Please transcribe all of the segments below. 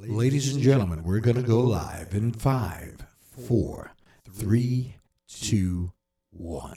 Ladies and gentlemen, we're going to go live in five, four, three, two, one.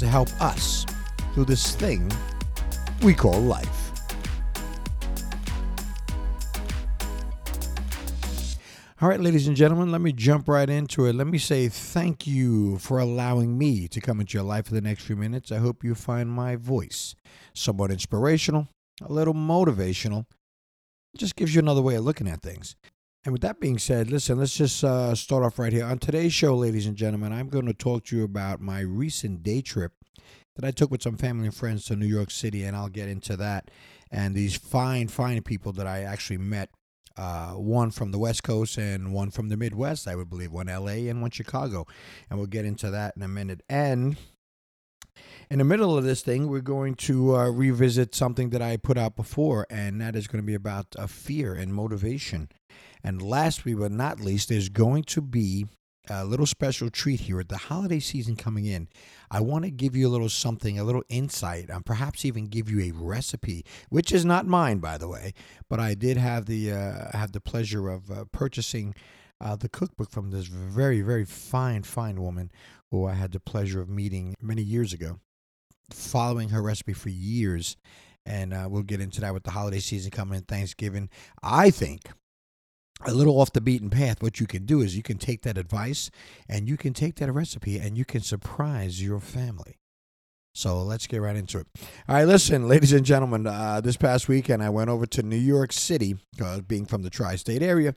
to help us through this thing we call life. All right, ladies and gentlemen, let me jump right into it. Let me say thank you for allowing me to come into your life for the next few minutes. I hope you find my voice somewhat inspirational, a little motivational, just gives you another way of looking at things. And with that being said, listen, let's just uh, start off right here. On today's show, ladies and gentlemen, I'm going to talk to you about my recent day trip that I took with some family and friends to New York City, and I'll get into that. And these fine, fine people that I actually met uh, one from the West Coast and one from the Midwest, I would believe, one LA and one Chicago. And we'll get into that in a minute. And in the middle of this thing, we're going to uh, revisit something that I put out before, and that is going to be about uh, fear and motivation. And last but not least, there's going to be a little special treat here at the holiday season coming in. I want to give you a little something, a little insight, and perhaps even give you a recipe, which is not mine, by the way. But I did have the uh, have the pleasure of uh, purchasing uh, the cookbook from this very, very fine, fine woman who I had the pleasure of meeting many years ago following her recipe for years. And uh, we'll get into that with the holiday season coming in, Thanksgiving. I think a little off the beaten path, what you can do is you can take that advice and you can take that recipe and you can surprise your family. So let's get right into it. All right, listen, ladies and gentlemen, uh, this past weekend I went over to New York City, uh, being from the tri state area,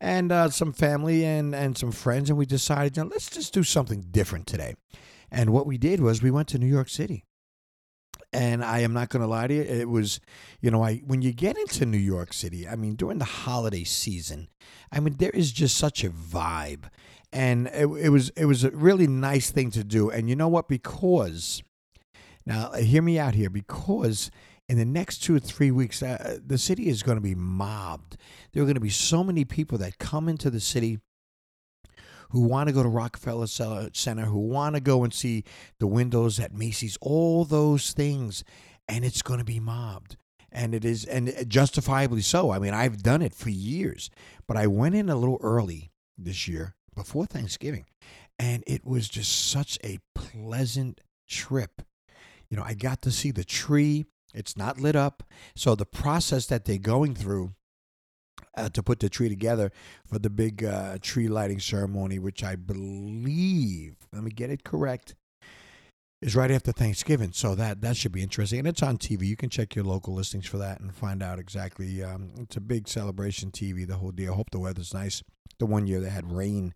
and uh, some family and, and some friends, and we decided, you know, let's just do something different today. And what we did was we went to New York City. And I am not going to lie to you, it was, you know, I when you get into New York City, I mean, during the holiday season, I mean, there is just such a vibe, and it, it was it was a really nice thing to do. And you know what? Because now, hear me out here, because in the next two or three weeks, uh, the city is going to be mobbed. There are going to be so many people that come into the city who want to go to Rockefeller Center, who want to go and see the windows at Macy's, all those things, and it's going to be mobbed. And it is, and justifiably so. I mean, I've done it for years, but I went in a little early this year before Thanksgiving, and it was just such a pleasant trip. You know, I got to see the tree. It's not lit up. So the process that they're going through uh, to put the tree together for the big uh, tree lighting ceremony, which I believe, let me get it correct, is right after Thanksgiving. So that that should be interesting, and it's on TV. You can check your local listings for that and find out exactly. Um, it's a big celebration TV. The whole deal. Hope the weather's nice. The one year they had rain,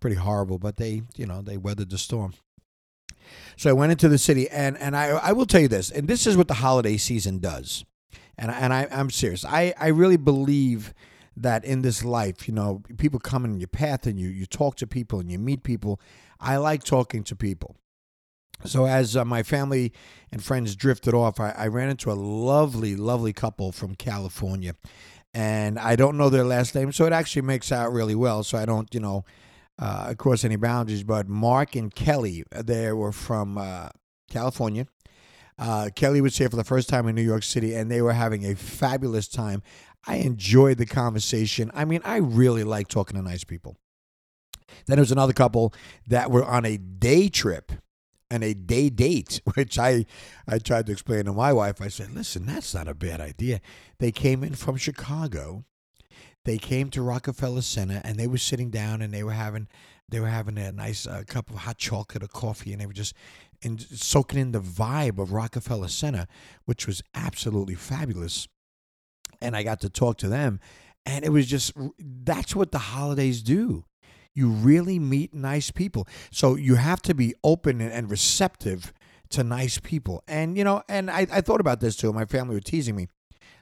pretty horrible, but they you know they weathered the storm. So I went into the city, and and I I will tell you this, and this is what the holiday season does, and and I I'm serious. I I really believe that in this life, you know, people come in your path and you you talk to people and you meet people. I like talking to people. So as uh, my family and friends drifted off, I, I ran into a lovely, lovely couple from California, and I don't know their last name, so it actually makes out really well. So I don't, you know, uh, cross any boundaries. But Mark and Kelly, they were from uh, California. Uh, Kelly was here for the first time in New York City, and they were having a fabulous time. I enjoyed the conversation. I mean, I really like talking to nice people. Then there was another couple that were on a day trip and a day date, which I I tried to explain to my wife. I said, "Listen, that's not a bad idea." They came in from Chicago. They came to Rockefeller Center, and they were sitting down, and they were having they were having a nice uh, cup of hot chocolate or coffee, and they were just and soaking in the vibe of Rockefeller Center, which was absolutely fabulous. And I got to talk to them, and it was just that's what the holidays do. You really meet nice people. So you have to be open and receptive to nice people. And, you know, and I, I thought about this too. My family were teasing me.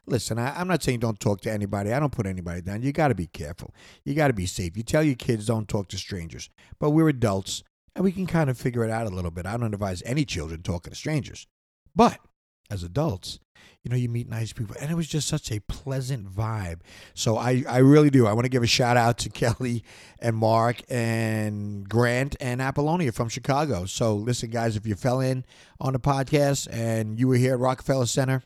Listen, I, am not saying don't talk to anybody. I don't put anybody down. You got to be careful. You got to be safe. You tell your kids don't talk to strangers. But we're adults and we can kind of figure it out a little bit. I don't advise any children talking to strangers. But as adults, you know, you meet nice people. And it was just such a pleasant vibe. So I, I really do. I want to give a shout out to Kelly and Mark and Grant and Apollonia from Chicago. So listen, guys, if you fell in on the podcast and you were here at Rockefeller Center,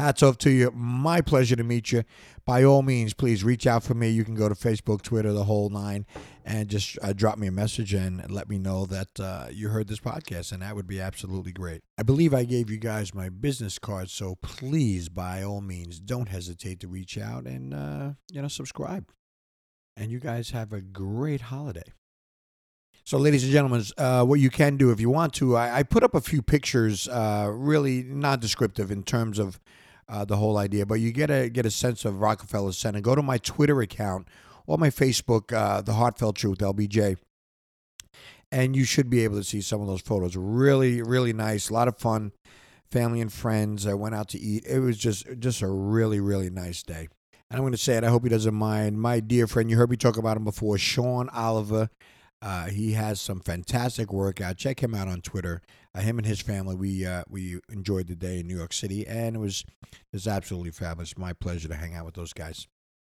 hats off to you. My pleasure to meet you. By all means, please reach out for me. You can go to Facebook, Twitter, the whole nine, and just uh, drop me a message and let me know that uh, you heard this podcast, and that would be absolutely great. I believe I gave you guys my business card, so please, by all means, don't hesitate to reach out and uh, you know subscribe. And you guys have a great holiday. So, ladies and gentlemen, uh, what you can do if you want to, I, I put up a few pictures, uh, really not descriptive in terms of uh, the whole idea, but you get a get a sense of Rockefeller Center. Go to my Twitter account or my Facebook, uh, The Heartfelt Truth LBJ, and you should be able to see some of those photos. Really, really nice, a lot of fun, family and friends. I went out to eat. It was just just a really, really nice day. And I'm going to say it. I hope he doesn't mind. My dear friend, you heard me talk about him before, Sean Oliver. Uh, he has some fantastic work out. Check him out on Twitter. Uh, him and his family, we uh, we enjoyed the day in New York City, and it was it was absolutely fabulous. My pleasure to hang out with those guys.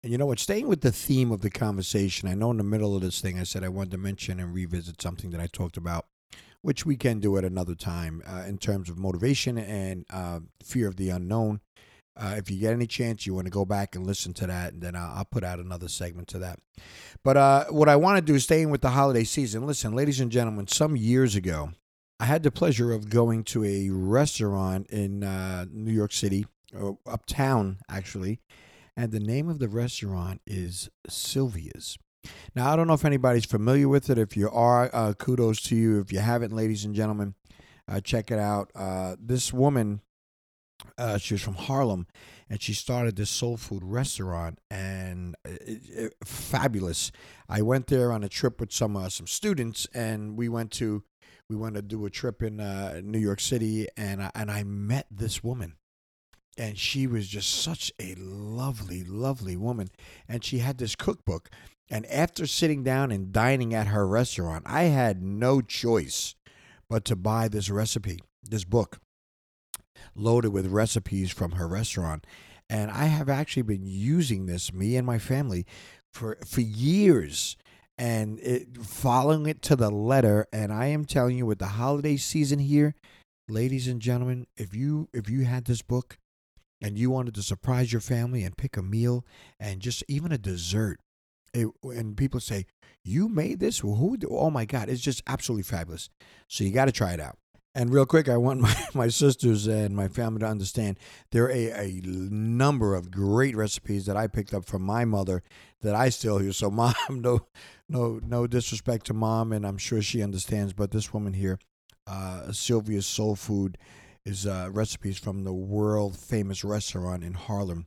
And you know what? Staying with the theme of the conversation, I know in the middle of this thing, I said I wanted to mention and revisit something that I talked about, which we can do at another time uh, in terms of motivation and uh, fear of the unknown. Uh, if you get any chance, you want to go back and listen to that, and then I'll, I'll put out another segment to that. But uh, what I want to do is staying with the holiday season. Listen, ladies and gentlemen, some years ago, I had the pleasure of going to a restaurant in uh, New York City, uptown actually, and the name of the restaurant is Sylvia's. Now, I don't know if anybody's familiar with it. If you are, uh, kudos to you. If you haven't, ladies and gentlemen, uh, check it out. Uh, this woman uh, she was from Harlem, and she started this soul food restaurant, and it, it, fabulous. I went there on a trip with some uh, some students, and we went to we went to do a trip in uh, New York City, and I, and I met this woman, and she was just such a lovely, lovely woman, and she had this cookbook. And after sitting down and dining at her restaurant, I had no choice but to buy this recipe, this book loaded with recipes from her restaurant. And I have actually been using this, me and my family, for, for years and it, following it to the letter. And I am telling you, with the holiday season here, ladies and gentlemen, if you if you had this book and you wanted to surprise your family and pick a meal and just even a dessert, it, and people say, "You made this? Who? Oh my God! It's just absolutely fabulous." So you got to try it out. And real quick, I want my, my sisters and my family to understand there are a, a number of great recipes that I picked up from my mother that I still use. So, mom, no, no, no disrespect to mom, and I'm sure she understands. But this woman here, uh, Sylvia's Soul Food, is uh, recipes from the world famous restaurant in Harlem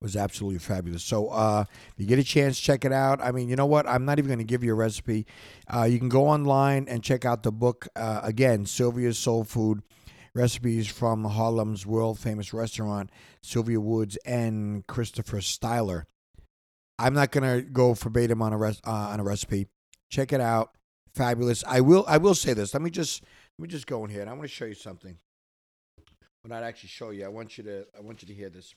was absolutely fabulous. So uh, if you get a chance, check it out. I mean, you know what? I'm not even going to give you a recipe. Uh, you can go online and check out the book. Uh, again, Sylvia's Soul Food recipes from Harlem's world famous restaurant, Sylvia Woods and Christopher Styler. I'm not going to go verbatim on a res- uh, on a recipe. Check it out. Fabulous. I will I will say this. Let me just let me just go in here and I want to show you something. Well, not actually show you. I want you to I want you to hear this.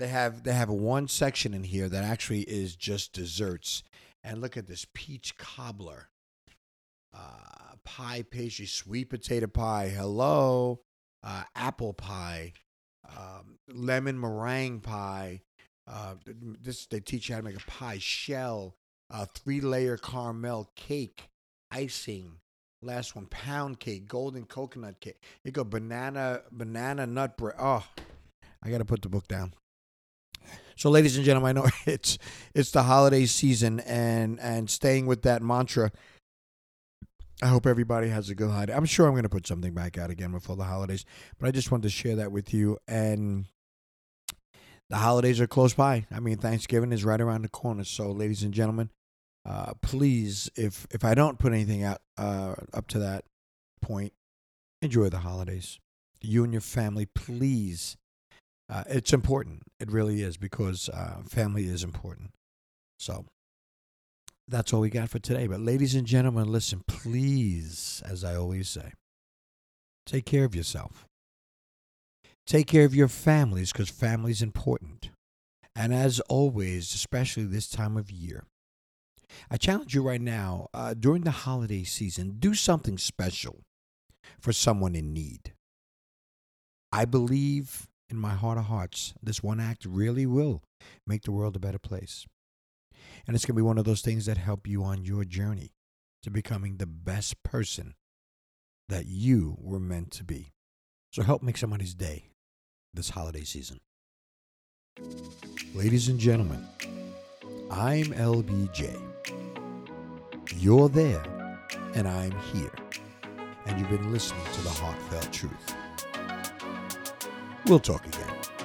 They have they have one section in here that actually is just desserts. And look at this peach cobbler, uh, pie pastry, sweet potato pie. Hello, uh, apple pie, um, lemon meringue pie. Uh, this they teach you how to make a pie shell, uh, three layer caramel cake, icing, Last one, pound cake, golden coconut cake. You go banana, banana nut bread. Oh, I got to put the book down. So, ladies and gentlemen, I know it's it's the holiday season, and and staying with that mantra. I hope everybody has a good holiday. I'm sure I'm going to put something back out again before the holidays, but I just wanted to share that with you. And the holidays are close by. I mean, Thanksgiving is right around the corner. So, ladies and gentlemen, uh, please, if if I don't put anything out uh, up to that point, enjoy the holidays. You and your family, please. Uh, it's important. It really is because uh, family is important. So that's all we got for today. But, ladies and gentlemen, listen, please, as I always say, take care of yourself. Take care of your families because family is important. And as always, especially this time of year, I challenge you right now uh, during the holiday season, do something special for someone in need. I believe in my heart of hearts, this one act really will make the world a better place. And it's going to be one of those things that help you on your journey to becoming the best person that you were meant to be. So help make somebody's day this holiday season. Ladies and gentlemen, I'm LBJ. You're there, and I'm here. And you've been listening to the Heartfelt Truth. We'll talk again.